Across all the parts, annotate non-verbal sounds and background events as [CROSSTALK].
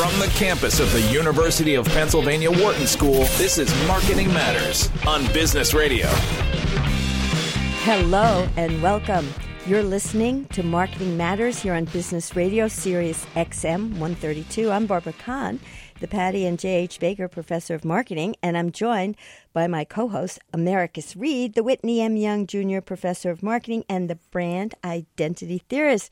From the campus of the University of Pennsylvania Wharton School, this is Marketing Matters on Business Radio. Hello and welcome. You're listening to Marketing Matters here on Business Radio, Sirius XM 132. I'm Barbara Kahn, the Patty and J.H. Baker Professor of Marketing, and I'm joined by my co host, Americus Reed, the Whitney M. Young Jr. Professor of Marketing and the Brand Identity Theorist.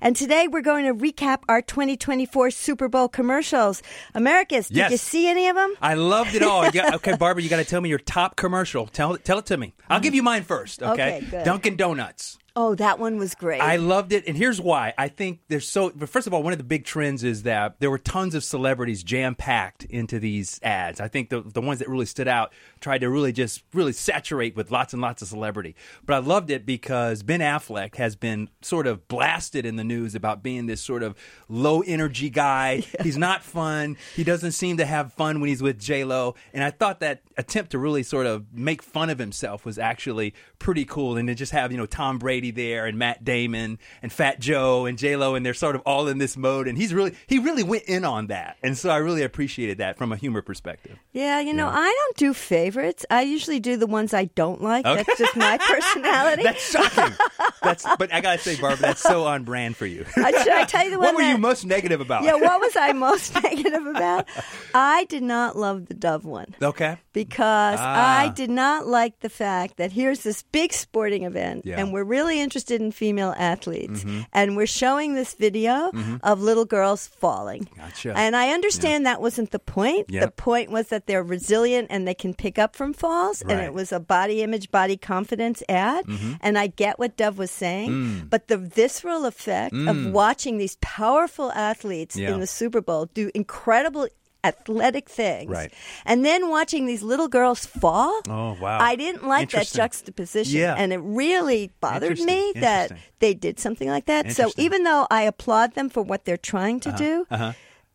And today we're going to recap our 2024 Super Bowl commercials. Americus, did Yes. you see any of them? I loved it all. Got- [LAUGHS] okay, Barbara, you got to tell me your top commercial. Tell tell it to me. I'll mm. give you mine first. Okay. Okay. Dunkin' Donuts. Oh, that one was great. I loved it, and here's why. I think there's so. But first of all, one of the big trends is that there were tons of celebrities jam packed into these ads. I think the the ones that really stood out tried to really just really saturate with lots and lots of celebrity. But I loved it because Ben Affleck has been sort of blasted in the news about being this sort of low energy guy. [LAUGHS] He's not fun. He doesn't seem to have fun when he's with J Lo. And I thought that attempt to really sort of make fun of himself was actually pretty cool. And to just have you know Tom Brady there and Matt Damon and Fat Joe and J Lo, and they're sort of all in this mode. And he's really he really went in on that. And so I really appreciated that from a humor perspective. Yeah, you know, I don't do favorites. I usually do the ones I don't like. That's just my [LAUGHS] personality. That's shocking. That's but I gotta say, Barbara, that's so on brand for you. Should I tell you the one what were that, you most negative about? Yeah, what was I most [LAUGHS] negative about? I did not love the Dove one okay. because Ah. I did not like the fact that here's this big sporting event Yeah. And we're really interested in female athletes and we're showing this video of little girls falling. Gotcha. And I understand that wasn't the point. The point was that they're resilient and they can pick up from falls and Right. Mm-hmm. it was a body image, body confidence ad. And I get what Dove was saying, Mm. but the visceral effect of watching these powerful athletes Yeah. in the Super Bowl do incredible athletic things. Right. And then watching these little girls fall. Oh, wow. I didn't like that juxtaposition. Yeah. And it really bothered me that they did something like that. So even though I applaud them for what they're trying to do,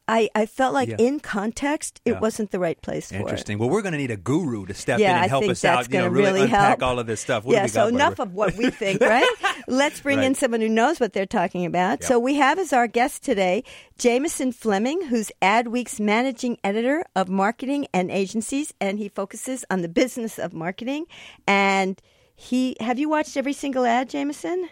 I, I felt like Yeah. in context it Yeah. wasn't the right place for Interesting. Well, we're going to need a guru to step Yeah, in and I help us out. You know, really, really unpack help. all of this stuff. it. What Yeah, so got, enough of what we [LAUGHS] think, right? Let's bring in someone who knows what they're talking about. So we have as our guest today Jameson Fleming, who's Adweek's managing editor of marketing and agencies, and he focuses on the business of marketing. And he, have you watched every single ad, Jameson?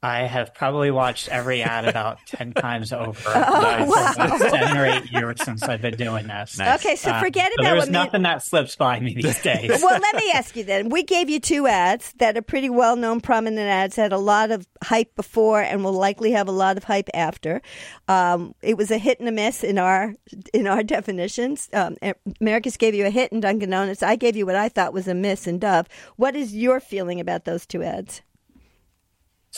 I have probably watched every ad about [LAUGHS] 10 times over. Oh, about seven or eight years since I've been doing this. Nice. Okay, so Um, forget so about There's what me- nothing that slips by me these [LAUGHS] days. well, let me ask you then. We gave you two ads that are pretty well known, prominent ads, that had a lot of hype before and will likely have a lot of hype after. Um, it was a hit and a miss in our in our [LAUGHS] definitions. Um, Americus gave you a hit in Dunkin' Donuts. I gave you what I thought was a miss in Dove. What is your feeling about those two ads?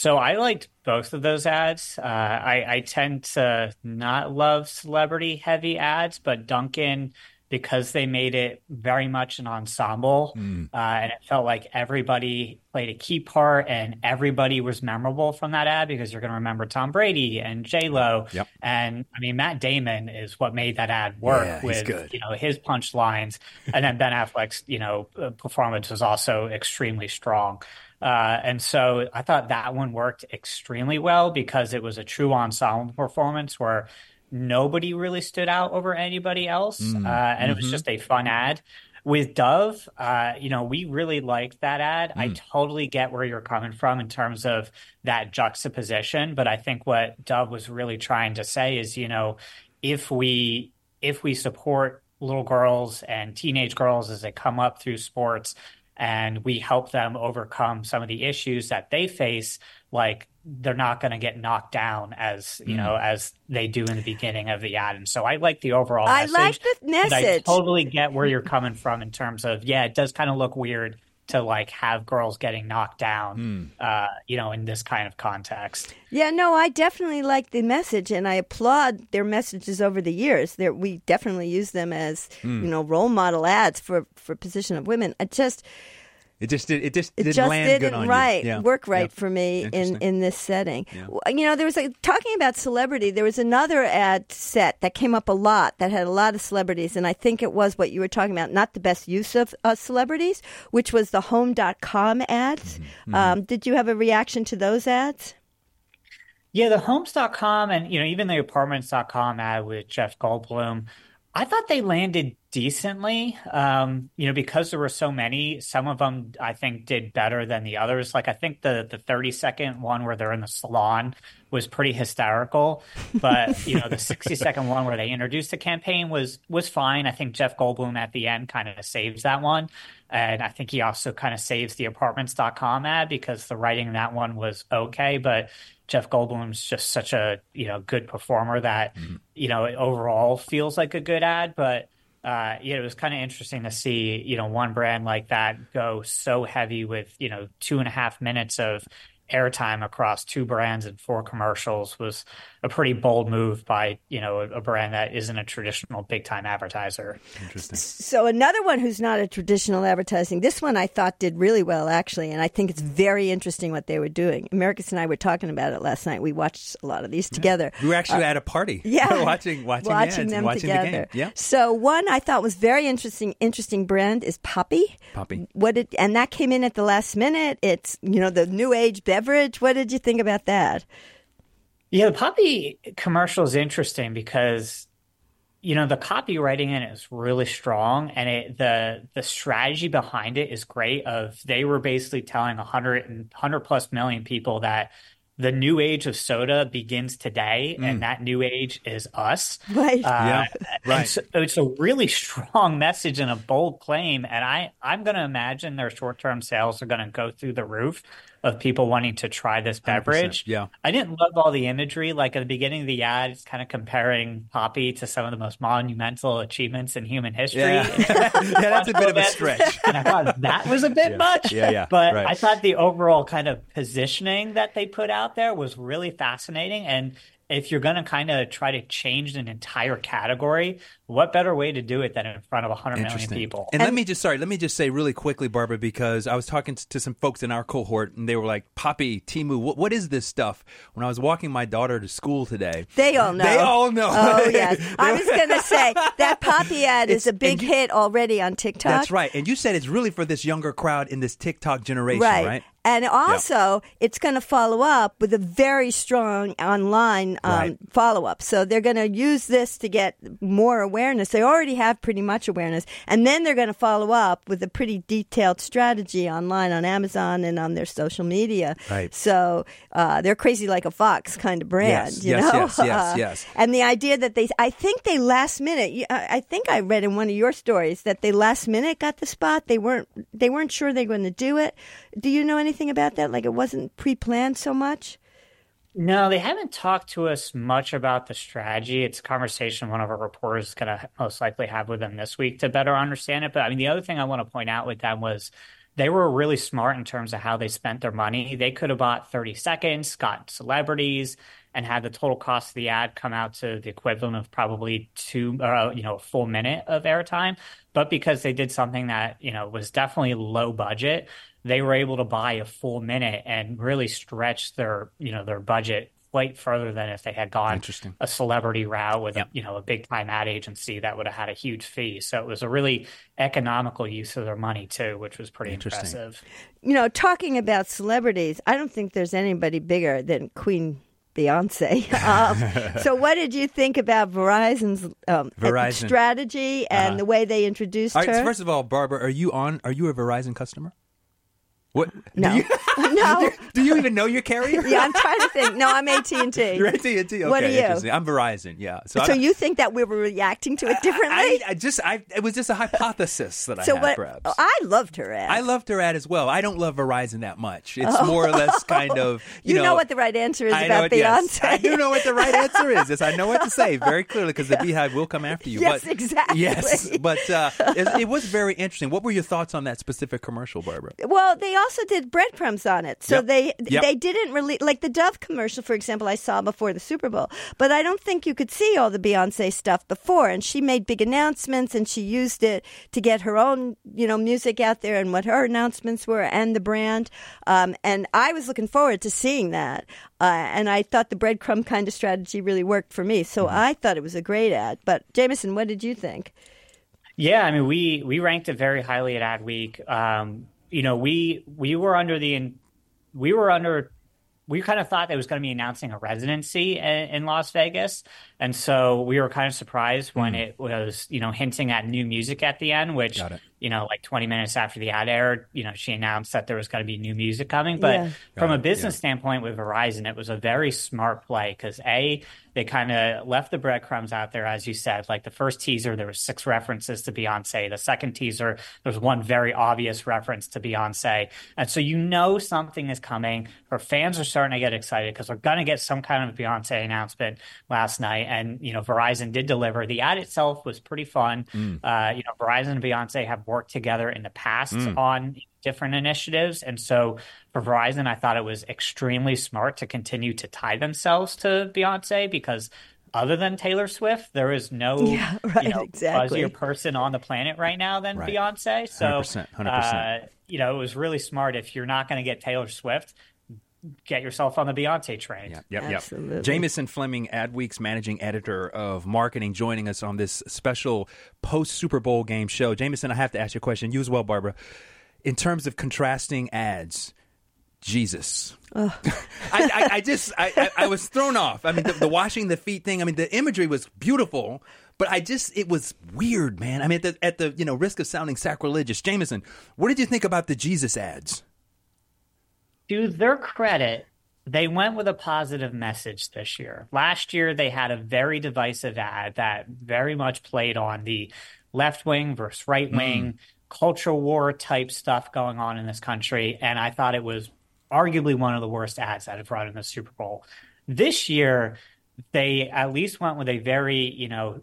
So I liked both of those ads. Uh, I, I tend to not love celebrity heavy ads, but Dunkin', because they made it very much an ensemble, uh, and it felt like everybody played a key part and everybody was memorable from that ad because you're going to remember Tom Brady and J Lo. Yep. And I mean, Matt Damon is what made that ad work Yeah, with you know his punchlines, and then Ben Affleck's you know uh, performance was also extremely strong. Uh, and so I thought that one worked extremely well because it was a true ensemble performance where nobody really stood out over anybody else, Mm, uh, and it mm-hmm. was just a fun ad. With Dove, uh, you know, we really liked that ad. I Mm. totally get where you're coming from in terms of that juxtaposition, but I think what Dove was really trying to say is, you know, if we if we support little girls and teenage girls as they come up through sports and we help them overcome some of the issues that they face like they're not going to get knocked down as you know mm. as they do in the beginning of the ad and so i like the overall I message like the but i message. totally get where you're coming from in terms of yeah it does kind of look weird to like have girls getting knocked down uh you know in this kind of context Yeah, no, I definitely like the message, and I applaud their messages over the years. They're, we definitely use them as you know role model ads for for position of women. I just It just did. It just it didn't just land didn't good on you. right Yeah. work right Yeah. for me in in this setting. W- You know, there was a talking about celebrity. There was another ad set that came up a lot that had a lot of celebrities, and I think it was what you were talking about, not the best use of uh, celebrities, which was the Home.com ads. Mm-hmm. Um, did you have a reaction to those ads? Yeah, the homes.com and you know even the apartments.com ad with Jeff Goldblum, I thought they landed decently. Um, you know, because there were so many, some of them I think did better than the others. Like I think the the 30 second one where they're in the salon was pretty hysterical, but you know, the [LAUGHS] 60 second one where they introduced the campaign was was fine. I think Jeff Goldblum at the end kind of saves that one. And I think he also kind of saves the apartments.com ad because the writing in that one was okay, but Jeff Goldblum's just such a you know good performer that mm-hmm. you know it overall feels like a good ad. But uh, yeah, it was kind of interesting to see you know one brand like that go so heavy with you know two and a half minutes of airtime across two brands and four commercials was a pretty bold move by you know a, a brand that isn't a traditional big time advertiser. Interesting. So another one who's not a traditional advertising. This one I thought did really well actually, and I think it's very interesting what they were doing. Americus and I were talking about it last night. We watched a lot of these together. We were actually uh, at a party. [LAUGHS] Yeah, watching watching, watching them watching together. The yeah. So one I thought was very interesting. Interesting brand is Poppi. Poppi. What did and that came in at the last minute. It's you know the new age beverage. What did you think about that? Yeah, the Poppi commercial is interesting because you know the copywriting in it is really strong and it the the strategy behind it is great of they were basically telling 100 and 100 plus million people that the new age of soda begins today, mm. and that new age is us. Right. Uh, yeah. Right. So it's a really [LAUGHS] strong message and a bold claim, and I I'm going to imagine their short term sales are going to go through the roof of people wanting to try this beverage. Yeah. I didn't love all the imagery. Like at the beginning of the ad, it's kind of comparing Poppi to some of the most monumental achievements in human history. Yeah, [LAUGHS] yeah that's a bit of a stretch. [LAUGHS] and I thought that was a bit yeah. much. Yeah, yeah. But right. I thought the overall kind of positioning that they put out there was really fascinating. And if you're going to kind of try to change an entire category, what better way to do it than in front of 100 million people? And, and, let me just sorry, let me just say really quickly, Barbara, because I was talking to some folks in our cohort, and they were like, Poppi, Temu, what, what is this stuff?" When I was walking my daughter to school today, they all know. They all know. Oh [LAUGHS] yes, I was going to say that Poppi [LAUGHS] ad is a big you, hit already on TikTok. That's right, and you said it's really for this younger crowd in this TikTok generation, right? right? And also, it's going to follow up with a very strong online um, right. follow up. So they're going to use this to get more awareness. They already have pretty much awareness. And then they're going to follow up with a pretty detailed strategy online on Amazon and on their social media. Right. So uh, they're crazy like a fox kind of brand. Yes, you yes, know? yes, yes, [LAUGHS] yes. and the idea that they, I think they last minute, I think I read in one of your stories that they last minute got the spot. They weren't, they weren't sure they were going to do it. Do you know anything? Anything about that? Like it wasn't pre planned so much? No, they haven't talked to us much about the strategy. It's a conversation one of our reporters is going to most likely have with them this week to better understand it. But I mean, the other thing I want to point out with them was they were really smart in terms of how they spent their money. They could have bought 30 seconds, got celebrities, and had the total cost of the ad come out to the equivalent of probably two, uh, you know, a full minute of airtime. But because they did something that you know was definitely low budget, they were able to buy a full minute and really stretch their you know their budget quite further than if they had gone a celebrity route with yep. a, you know a big time ad agency that would have had a huge fee. So it was a really economical use of their money too, which was pretty impressive. You know, talking about celebrities, I don't think there's anybody bigger than Queen Beyonce. [LAUGHS] Um, so, what did you think about Verizon's um, Verizon. strategy and uh-huh. the way they introduced right, her? So first of all, Barbara, are you on? Are you a Verizon customer? What? [LAUGHS] [LAUGHS] No, do you, no. do you even know your carrier? yeah, I'm trying to [LAUGHS] think. No, I'm AT and T. You're AT and T. What are you? I'm Verizon. Yeah. So, so you think that we were reacting to it differently? I, I just, I, it was just a hypothesis that so I had. What, perhaps. I loved her ad. I loved her ad as well. I don't love Verizon that much. It's oh. more or less kind of. You, you know, know, what the right answer is I about it, Beyonce. Yes. I do know what the right answer is. Yes, I know what to say very clearly because the Beehive will come after you. Yes, but, exactly. Yes, but uh, it, it was very interesting. What were your thoughts on that specific commercial, Barbara? Well, they also did breadcrumbs on it. So Yep. they Yep. they didn't really like the Dove commercial, for example. I saw before the Super Bowl, but I don't think you could see all the Beyonce stuff before. And she made big announcements, and she used it to get her own you know music out there and what her announcements were and the brand. Um, and I was looking forward to seeing that. Uh, and I thought the breadcrumb kind of strategy really worked for me. So I thought it was a great ad. But Jameson, what did you think? Yeah, I mean, we we ranked it very highly at Adweek. Um, you know, we we were under the we were under we kind of thought they was going to be announcing a residency in, in, Las Vegas, and so we were kind of surprised when mm. it was, you know, hinting at new music at the end, which you know, like 20 minutes after the ad aired, you know, she announced that there was going to be new music coming. But yeah. from a business yeah. standpoint with Verizon, it was a very smart play because A, they kind of left the breadcrumbs out there, as you said. Like the first teaser, there was six references to Beyonce. The second teaser, there was one very obvious reference to Beyonce. And so you know something is coming. Her fans are starting to get excited because we're going to get some kind of Beyonce announcement last night. And, you know, Verizon did deliver. The ad itself was pretty fun. Mm. Uh, you know, Verizon and Beyonce have worked together in the past mm. on different initiatives. And so for Verizon, I thought it was extremely smart to continue to tie themselves to Beyonce because other than Taylor Swift, there is no [LAUGHS] yeah, right, you know, exactly. buzzier person on the planet right now than right. Beyonce. So, 100%, 100%. Uh, you know, it was really smart. If you're not going to get Taylor Swift, get yourself on the Beyonce train. Yep, yep, Absolutely. yep. Jameson Fleming, Adweek's managing editor of marketing, joining us on this special post Super Bowl game show. Jameson, I have to ask you a question. You as well, Barbara. In terms of contrasting ads, Jesus. [LAUGHS] I, I, I, just I, I, was thrown off. I mean, the, the, washing the feet thing. I mean, the imagery was beautiful, but I just it was weird, man. I mean, at the, at the you know risk of sounding sacrilegious, Jameson, what did you think about the Jesus ads? To their credit, they went with a positive message this year. Last year, they had a very divisive ad that very much played on the left wing versus right wing, mm. cultural war type stuff going on in this country. And I thought it was arguably one of the worst ads that have run in the Super Bowl. This year, they at least went with a very, you know,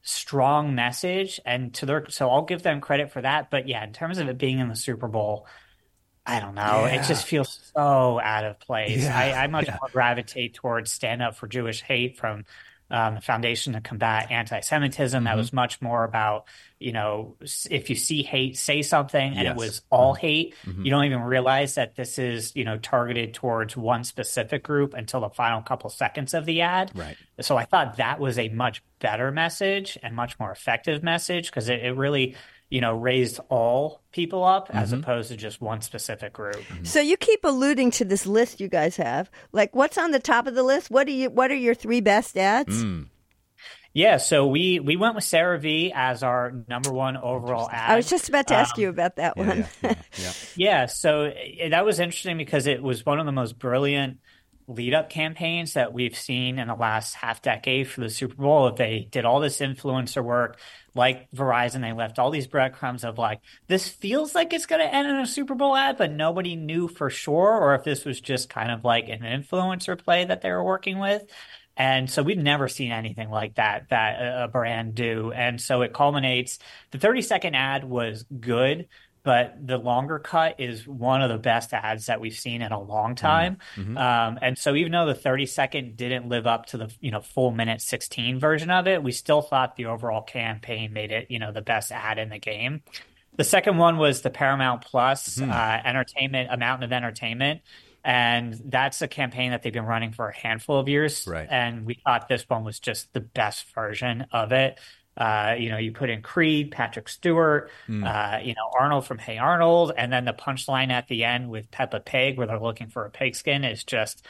strong message and to their so I'll give them credit for that. But yeah, in terms of it being in the Super Bowl, I don't know. Yeah. It just feels so out of place. Yeah. I, I, much yeah. more gravitate towards stand up for Jewish hate from um, the Foundation to Combat Anti-Semitism. Mm-hmm. That was much more about, you know, if you see hate, say something, and yes. it was all mm-hmm. hate. Mm-hmm. You don't even realize that this is, you know, targeted towards one specific group until the final couple seconds of the ad. Right. So I thought that was a much better message and much more effective message because it, it really you know, raised all people up mm-hmm. as opposed to just one specific group. Mm-hmm. So you keep alluding to this list you guys have. Like, what's on the top of the list? What are you? What are your three best ads? Mm. Yeah, so we we went with CeraVe as our number one overall ad. I was just about to ask um, you about that yeah, one. Yeah, yeah, [LAUGHS] yeah, so that was interesting because it was one of the most brilliant lead up campaigns that we've seen in the last half decade for the Super Bowl. They did all this influencer work, like Verizon, they left all these breadcrumbs of like, this feels like it's going to end in a Super Bowl ad, but nobody knew for sure, or if this was just kind of like an influencer play that they were working with. And so we've never seen anything like that that uh, a brand do. And so it culminates. The 30 second ad was good but the longer cut is one of the best ads that we've seen in a long mm-hmm. time. Mm-hmm. Um, and so even though the 30 second didn't live up to the you know full minute 16 version of it, we still thought the overall campaign made it you know the best ad in the game. The second one was the Paramount Plus mm-hmm. uh, entertainment, a mountain of entertainment. And that's a campaign that they've been running for a handful of years. Right. And we thought this one was just the best version of it. Uh, you know, you put in Creed, Patrick Stewart, mm. uh, you know, Arnold from Hey Arnold, and then the punchline at the end with Peppa Pig, where they're looking for a pigskin, is just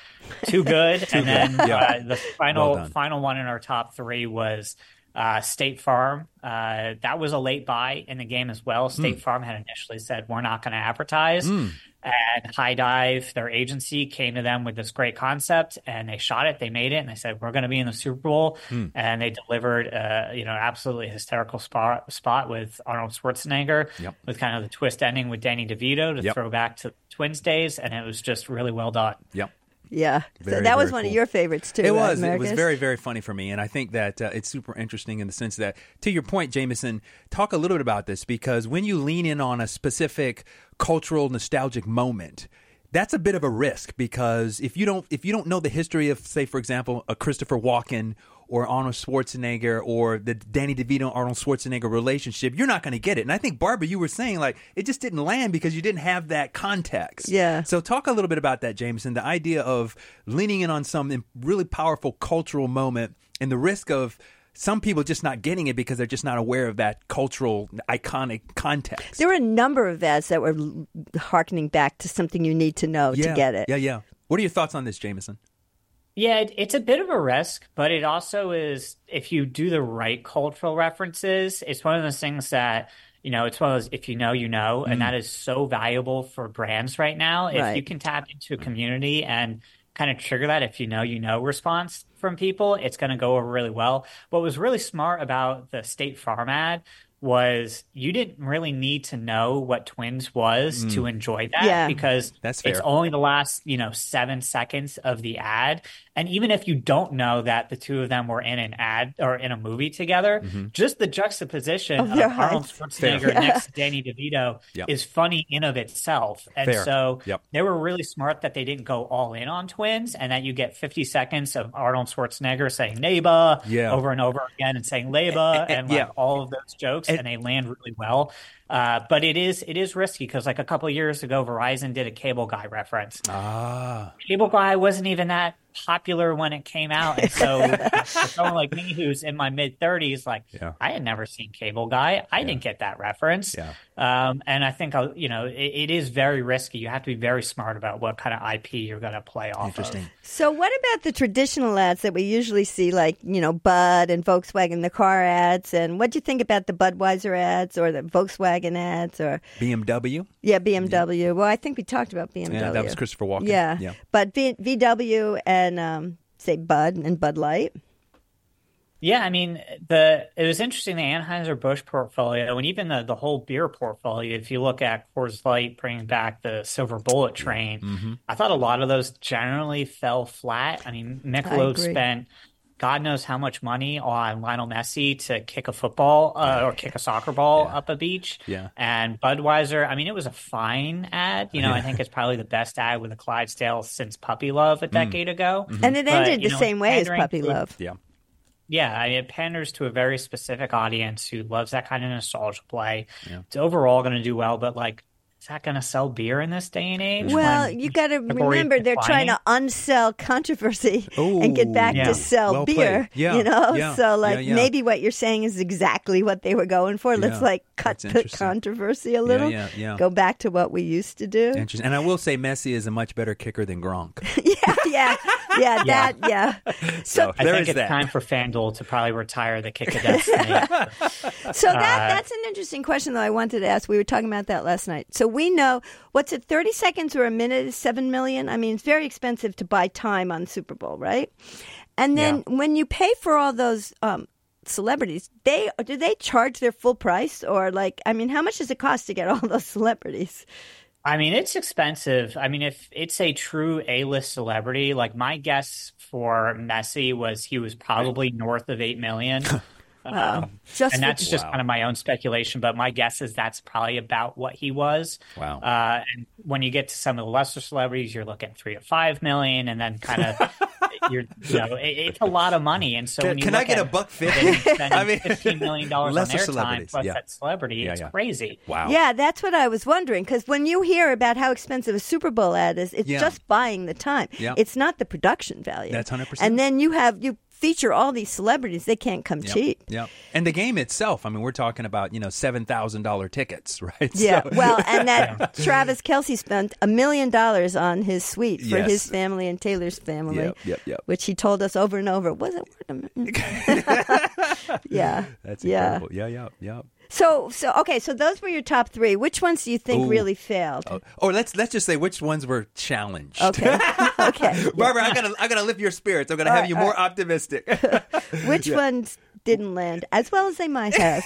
too good. [LAUGHS] too and then yeah. uh, the final well final one in our top three was uh, State Farm. Uh, that was a late buy in the game as well. State mm. Farm had initially said we're not going to advertise. Mm. And Highdive, their agency, came to them with this great concept, and they shot it. They made it, and they said, "We're going to be in the Super Bowl." Mm. And they delivered, uh, you know, absolutely hysterical spot spot with Arnold Schwarzenegger, yep. with kind of the twist ending with Danny DeVito to yep. throw back to Twins days, and it was just really well done. Yep. Yeah, very, so that was one cool. of your favorites too. It was. Right, it was very, very funny for me, and I think that uh, it's super interesting in the sense that, to your point, Jameson, talk a little bit about this because when you lean in on a specific cultural nostalgic moment, that's a bit of a risk because if you don't if you don't know the history of, say, for example, a Christopher Walken or Arnold Schwarzenegger or the Danny DeVito Arnold Schwarzenegger relationship, you're not going to get it. And I think Barbara, you were saying like it just didn't land because you didn't have that context. Yeah. So talk a little bit about that, Jameson. The idea of leaning in on some really powerful cultural moment and the risk of some people just not getting it because they're just not aware of that cultural iconic context. There were a number of ads that were harkening back to something you need to know yeah, to get it. Yeah, yeah. What are your thoughts on this, Jameson? Yeah, it, it's a bit of a risk, but it also is, if you do the right cultural references, it's one of those things that, you know, it's one of those, if you know, you know, and mm-hmm. that is so valuable for brands right now. If Right. you can tap into a community and kind of trigger that, if you know, you know response from people, it's going to go over really well. What was really smart about the State Farm ad was you didn't really need to know what twins was to enjoy that Yeah. because That's it's only the last you know seven seconds of the ad and even if you don't know that the two of them were in an ad or in a movie together Mm-hmm. just the juxtaposition Of of, arnold heights. schwarzenegger Fair. next to danny devito Yep. is funny in of itself and Fair. so Yep. they were really smart that they didn't go all in on twins and that you get 50 seconds of arnold schwarzenegger saying neighbor Yeah. over and over again and saying labor And- [LAUGHS] and, like yeah. all of those jokes And- and they land really well uh, but it is it is risky because like a couple of years ago verizon did a cable guy reference Ah, Cable Guy wasn't even that popular when it came out, and so [LAUGHS] for someone like me who's in my mid thirties, like Yeah. I had never seen Cable Guy, I didn't get that reference. Yeah. Um, and I think I'll, you know it, it is very risky. You have to be very smart about what kind of IP you're going to play off. interesting. Of. So, what about the traditional ads that we usually see, like you know, Bud and Volkswagen, the car ads? And what do you think about the Budweiser ads or the Volkswagen ads or BMW. yeah, BMW? Well, I think we talked about BMW. Yeah, that was Christopher Walken. Yeah, yeah. but v- VW and um, say Bud and Bud Light. Yeah, I mean the it was interesting the Anheuser Busch portfolio and even the the whole beer portfolio. If you look at Coors Light bringing back the Silver Bullet train, Mm-hmm. I thought a lot of those generally fell flat. I mean, Michelob agree. spent God knows how much money on Lionel Messi to kick a football uh, or kick a soccer ball Yeah. up a beach. Yeah. And Budweiser, I mean, it was a fine ad. You know, I think it's probably the best ad with a Clydesdale since Puppy Love Mm. a decade ago. And it ended you the know, same way as Puppy to- Love. Yeah. Yeah, I mean, it panders to a very specific audience who loves that kind of nostalgia play. It's overall going to do well, but like, is that going to sell beer in this day and age? Well, when you got to remember they're trying to unsell controversy and get back Yeah. to sell Well beer. played. Yeah, You know, yeah, so like yeah, yeah. maybe what you're saying is exactly what they were going for. Let's Yeah, like cut the controversy a little. yeah, yeah. Go back to what we used to do. Interesting. And I will say Messi is a much better kicker than Gronk. [LAUGHS] yeah, yeah, yeah, [LAUGHS] that, yeah. [LAUGHS] So I there think is it's that. time for FanDuel to probably retire the kick of destiny. So that Uh, that's an interesting question though I wanted to ask. We were talking about that last night. So we know what's it 30 seconds or a minute is 7 million. I mean, it's very expensive to buy time on Super Bowl, right? And then when you pay for all those um celebrities, they do they charge their full price or like I mean, how much does it cost to get [LAUGHS] all those celebrities? I mean, it's expensive. I mean, if it's a true A-list celebrity, like my guess for Messi was he was probably north of eight million. [LAUGHS] Um, Just and for- that's just Wow. kind of my own speculation, but my guess is that's probably about what he was. Wow. Uh, and when you get to some of the lesser celebrities, you're looking three to five million, and then kind of [LAUGHS] you're, you know, it, it's a lot of money. And so Can- when you can I get at a buck fifty? [LAUGHS] spending I mean, fifteen million dollars on lesser airtime celebrities, plus yeah. that celebrity, Yeah, it's yeah. crazy. wow. Yeah, that's what I was wondering. Because when you hear about how expensive a Super Bowl ad is, it's Yeah. just buying the time. Yeah. It's not the production value. That's 100%. And then you have you feature all these celebrities; they can't come Yep. cheap. Yep. And the game itself, I mean, we're talking about, you know, $7,000 tickets, [LAUGHS] right? Yeah, So- well, and that [LAUGHS] Travis Kelce spent a million dollars on his suite for Yes. his family and Taylor's family, Yep, yep, yep. which he told us over and over wasn't worth a minute. [LAUGHS] yeah, That's yeah. incredible. Yeah, yeah, yeah. So, so okay, so those were your top three. Which ones do you think Ooh. really failed? Oh, or let's let's just say which ones were challenged. Okay, [LAUGHS] okay. Barbara, I gotta I gotta lift your spirits. I'm gonna have right, you all more optimistic. [LAUGHS] [LAUGHS] Which ones didn't land as well as they might have?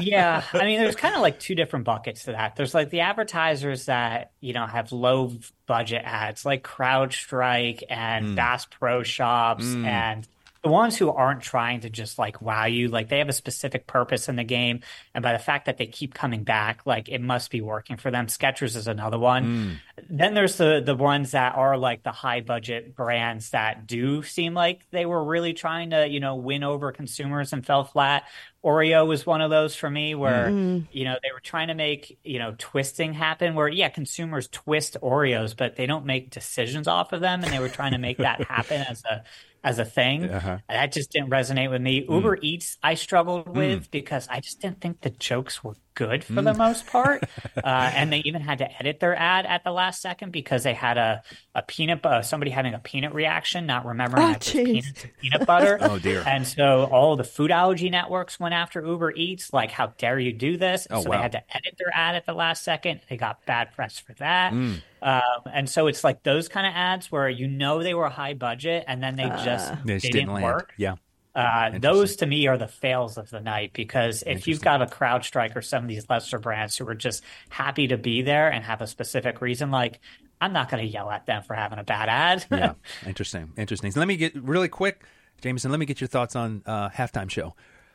yeah i mean there's kind of like two different buckets to that there's like the advertisers that you know have low budget ads like crowdstrike and hmm. bass pro shops hmm. and the ones who aren't trying to just like wow you like they have a specific purpose in the game and by the fact that they keep coming back like it must be working for them. Skechers is another one. Mm. Then there's the the ones that are like the high budget brands that do seem like they were really trying to you know win over consumers and fell flat. Oreo was one of those for me where mm-hmm. you know they were trying to make you know twisting happen where yeah consumers twist Oreos but they don't make decisions off of them and they were trying to make that happen as a as a thing. Uh-huh. that just didn't resonate with me. Uber Eats I struggled with because I just didn't think the jokes were good for the most part. [LAUGHS] Uh, and they even had to edit their ad at the last second because they had a, a peanut, uh, somebody having a peanut reaction, not remembering Oh, that peanuts and peanut butter. [LAUGHS] Oh, dear. And so all the food allergy networks went after Uber Eats, like, how dare you do this? Oh, so wow. they had to edit their ad at the last second. They got bad press for that. Mm. Um, and so it's like those kind of ads where you know they were high budget and then they just, They they just didn't didn't work. Yeah. Uh, those to me are the fails of the night because if you've got a CrowdStrike or some of these lesser brands who are just happy to be there and have a specific reason, like I'm not going to yell at them for having a bad ad. [LAUGHS] yeah, interesting, interesting. So let me get really quick, Jameson. Let me get your thoughts on uh, halftime show.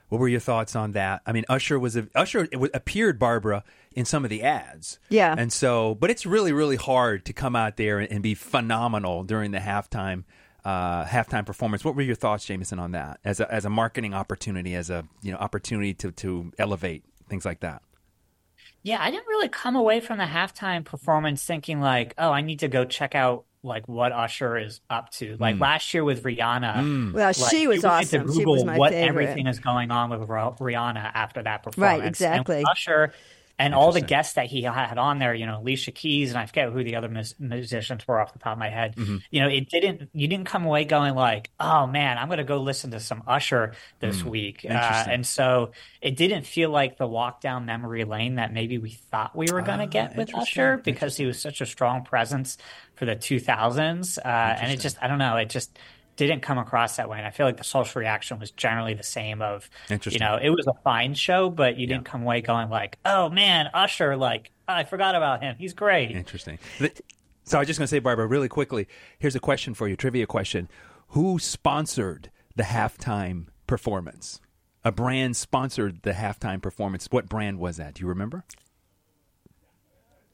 What were your thoughts on that? I mean, Usher was a, Usher it wa- appeared Barbara in some of the ads. Yeah. and so, but it's really, really hard to come out there and, and be phenomenal during the halftime uh, halftime performance. What were your thoughts, Jameson, on that as a as a marketing opportunity, as a you know opportunity to to elevate things like that? Yeah, I didn't really come away from the halftime performance thinking like, oh, I need to go check out like what Usher is up to. Like last year with Rihanna. Well, like, she was you went to awesome. She Google was my what favorite. everything is going on with Ri- Rihanna after that performance. Right, with exactly. Usher and all the guests that he had on there, you know, Alicia Keys, and I forget who the other mus- musicians were off the top of my head. Mm-hmm. You know, it didn't. You didn't come away going like, "Oh man, I'm going to go listen to some Usher this week." Uh, Mm. And so it didn't feel like the walk down memory lane that maybe we thought we were going to Ah, get with. Usher because he was such a strong presence for the 2000s. Uh, and it just, I don't know, it just didn't come across that way. And I feel like the social reaction was generally the same of, you know, it was a fine show, but you didn't come away going like, oh man, Usher, like, I forgot about him. He's great. Interesting. So I was just going to say, Barbara, really quickly. Here's a question for you, trivia question: Who sponsored the halftime performance? A brand sponsored the halftime performance. What brand was that? Do you remember?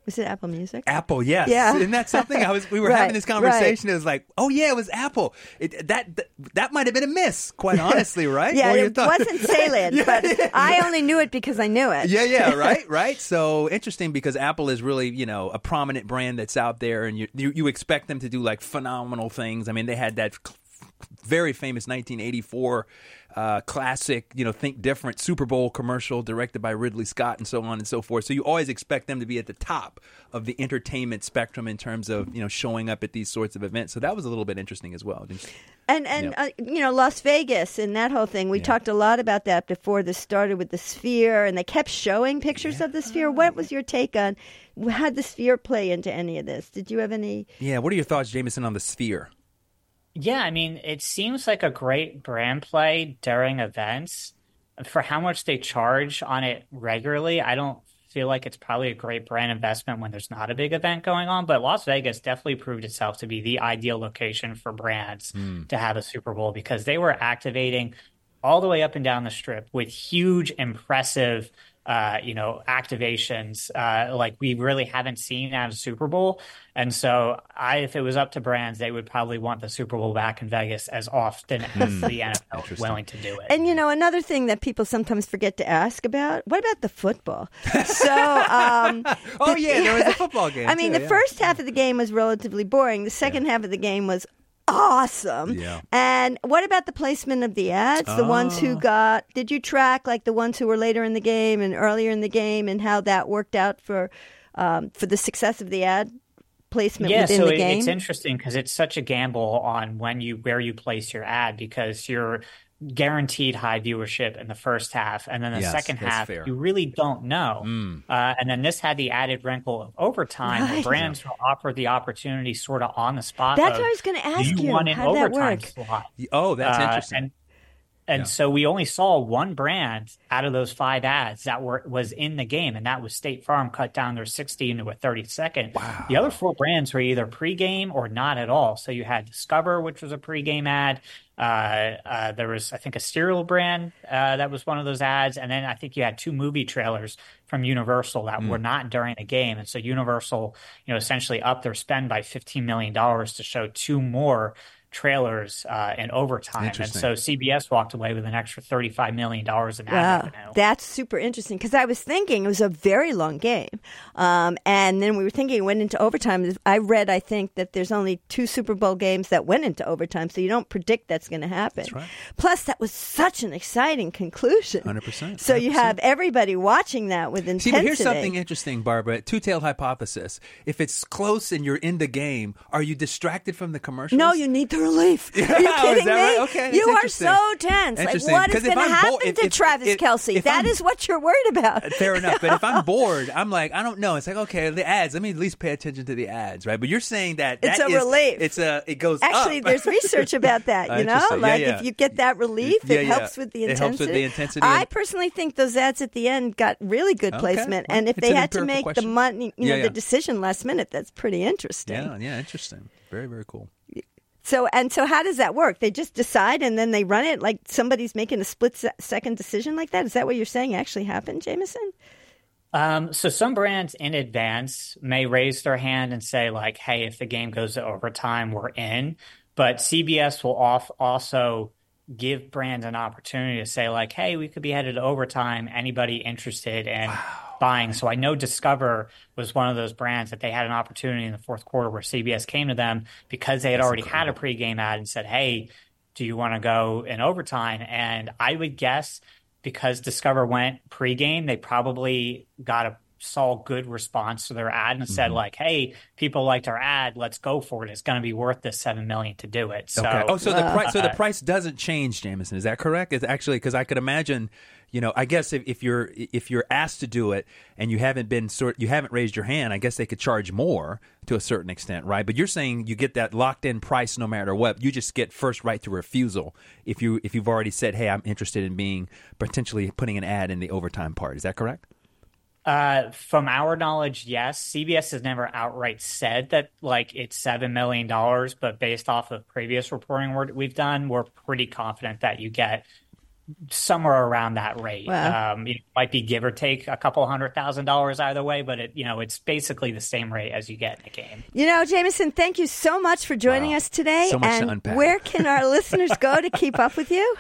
Was it Apple Music? Apple, yes. Yeah. Isn't that something? I was. We were [LAUGHS] Right, having this conversation. It was like, oh yeah, it was Apple. It, that, that that might have been a miss, quite [LAUGHS] honestly, right? Yeah, What were your it wasn't [LAUGHS] salient, Yeah, but yeah, I only knew it because I knew it. yeah, yeah, right, right. So interesting because Apple is really, you know, a prominent brand that's out there, and you you, you expect them to do like phenomenal things. I mean, they had that very famous 1984 uh, classic, you know, Think Different Super Bowl commercial directed by Ridley Scott, and so on and so forth. So you always expect them to be at the top of the entertainment spectrum in terms of you know showing up at these sorts of events. So that was a little bit interesting as well. And and Yeah. uh, you know Las Vegas and that whole thing. We talked a lot about that before this started with the sphere, and they kept showing pictures of the sphere. What was your take on how did the sphere play into any of this? Did you have any? Yeah. What are your thoughts, Jameson, on the Sphere? Yeah, I mean, it seems like a great brand play during events. For how much they charge on it regularly, I don't feel like it's probably a great brand investment when there's not a big event going on. But Las Vegas definitely proved itself to be the ideal location for brands hmm. to have a Super Bowl because they were activating all the way up and down the strip with huge, impressive, uh, you know, activations uh, like we really haven't seen at a Super Bowl. And so, I, if it was up to brands, they would probably want the Super Bowl back in Vegas as often as the NFL is willing to do it. And you know another thing that people sometimes forget to ask about. What about the football? So. Um, [LAUGHS] Oh the- yeah, there was a [LAUGHS] football game. I mean, too, the yeah. first half of the game was relatively boring. The second half of the game was awesome. Yeah. And what about the placement of the ads? The ones who got, did you track like the ones who were later in the game and earlier in the game and how that worked out for um, for the success of the ad placement yeah, within so the it- game? it's interesting because it's such a gamble on when you where you place your ad because you're guaranteed high viewership in the first half, and then the Yes, second half fair. you really don't know. Uh, and then this had the added wrinkle of overtime, where Right. brands were offered the opportunity sort of on the spot. That's of, what I was gonna ask you you. want an How did that overtime slot? Oh, that's Uh, interesting. And and Yeah. so we only saw one brand out of those five ads that were was in the game, and that was State Farm cut down their 60 into a 30 second. Wow. The other four brands were either pregame or not at all. So you had Discover, which was a pregame ad. Uh, uh, there was, I think, a cereal brand uh, that was one of those ads, and then I think you had two movie trailers from Universal that were not during the game, and so Universal, you know, essentially upped their spend by 15 million dollars to show two more trailers uh, in overtime, and so CBS walked away with an extra thirty-five million dollars in ad wow, revenue. That's super interesting because I was thinking it was a very long game, um, and then we were thinking it went into overtime. I read, I think that there's only two Super Bowl games that went into overtime, so you don't predict that's going to happen. Right. Plus, that was such an exciting conclusion. Hundred percent. So you have everybody watching that with intensity. See, but here's something interesting, Barbara. Two-tailed hypothesis. If it's close and you're in the game, are you distracted from the commercials? No, you need the relief. [LAUGHS] Are you kidding me? right? Okay, you are so tense. Like, what is going to happen bo- if- to if- Travis if- Kelce? That I'm- is what you're worried about. Fair enough, but if I'm [LAUGHS] bored, I'm like, I don't know. It's like, okay, the ads. Let me at least pay attention to the ads, right? But you're saying that It's that a is- relief. It's a. It goes Actually, up. there's research [LAUGHS] about that. You know, Yeah, like yeah. if you get that relief, Yeah, it yeah. helps with the intensity. It helps with the intensity I personally think those ads at the end got really good Okay. placement, Well, and if they had to make the money, you know, the decision last minute, that's pretty interesting. Yeah, yeah, interesting. Very, very cool. So and so, how does that work? They just decide and then they run it like somebody's making a split se- second decision like that. Is that what you're saying actually happened, Jameson? Um, so some brands in advance may raise their hand and say like, "Hey, if the game goes to overtime, we're in." But CBS will off also give brands an opportunity to say like, "Hey, we could be headed to overtime. Anybody interested in buying?" So I know Discover was one of those brands that they had an opportunity in the fourth quarter where CBS came to them because they had already had a pregame ad and said, "Hey, do you want to go in overtime?" And I would guess because Discover went pregame, they probably got a saw good response to their ad and said like, "Hey, people liked our ad. Let's go for it. It's going to be worth this seven million to do it." So, Okay. Oh, so the price. So the uh, price doesn't change, Jameson. Is that correct? It's actually because I could imagine. You know, I guess if, if you're if you're asked to do it and you haven't been sort you haven't raised your hand, I guess they could charge more to a certain extent, right? But you're saying you get that locked in price no matter what. You just get first right to refusal if you if you've already said, "Hey, I'm interested in being potentially putting an ad in the overtime part." Is that correct? Uh, from our knowledge, yes. CBS has never outright said that like it's seven million dollars, but based off of previous reporting we're, we've done, we're pretty confident that you get somewhere around that rate. Wow. Um, it might be give or take a couple hundred thousand dollars either way, but it you know it's basically the same rate as you get in a game. You know, Jameson, thank you so much for joining Wow. us today. So much to and unpack. where can our [LAUGHS] listeners go to keep up with you?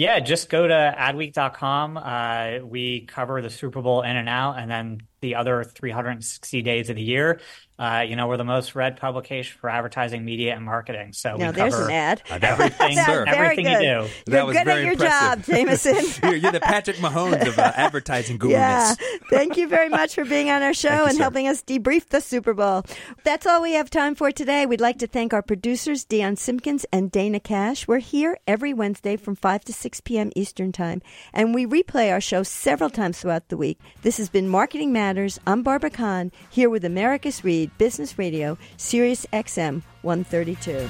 Yeah, just go to adweek.com. Uh, we cover the Super Bowl in and out, and then the other 360 days of the year. Uh, you know, we're the most read publication for advertising, media, and marketing. So Now, we there's cover an ad. everything, That's sir. very everything you do. That You're was good very at your impressive. job, Jameson. [LAUGHS] you're, you're the Patrick Mahomes of uh, [LAUGHS] advertising guruness. Yeah. Thank you very much for being on our show you, and sir. helping us debrief the Super Bowl. That's all we have time for today. We'd like to thank our producers, Dion Simpkins and Dana Cash. We're here every Wednesday from 5 to 6 p.m. Eastern Time, and we replay our show several times throughout the week. This has been Marketing Matters. I'm Barbara Kahn, here with Americus Reed Business Radio, Sirius XM 132.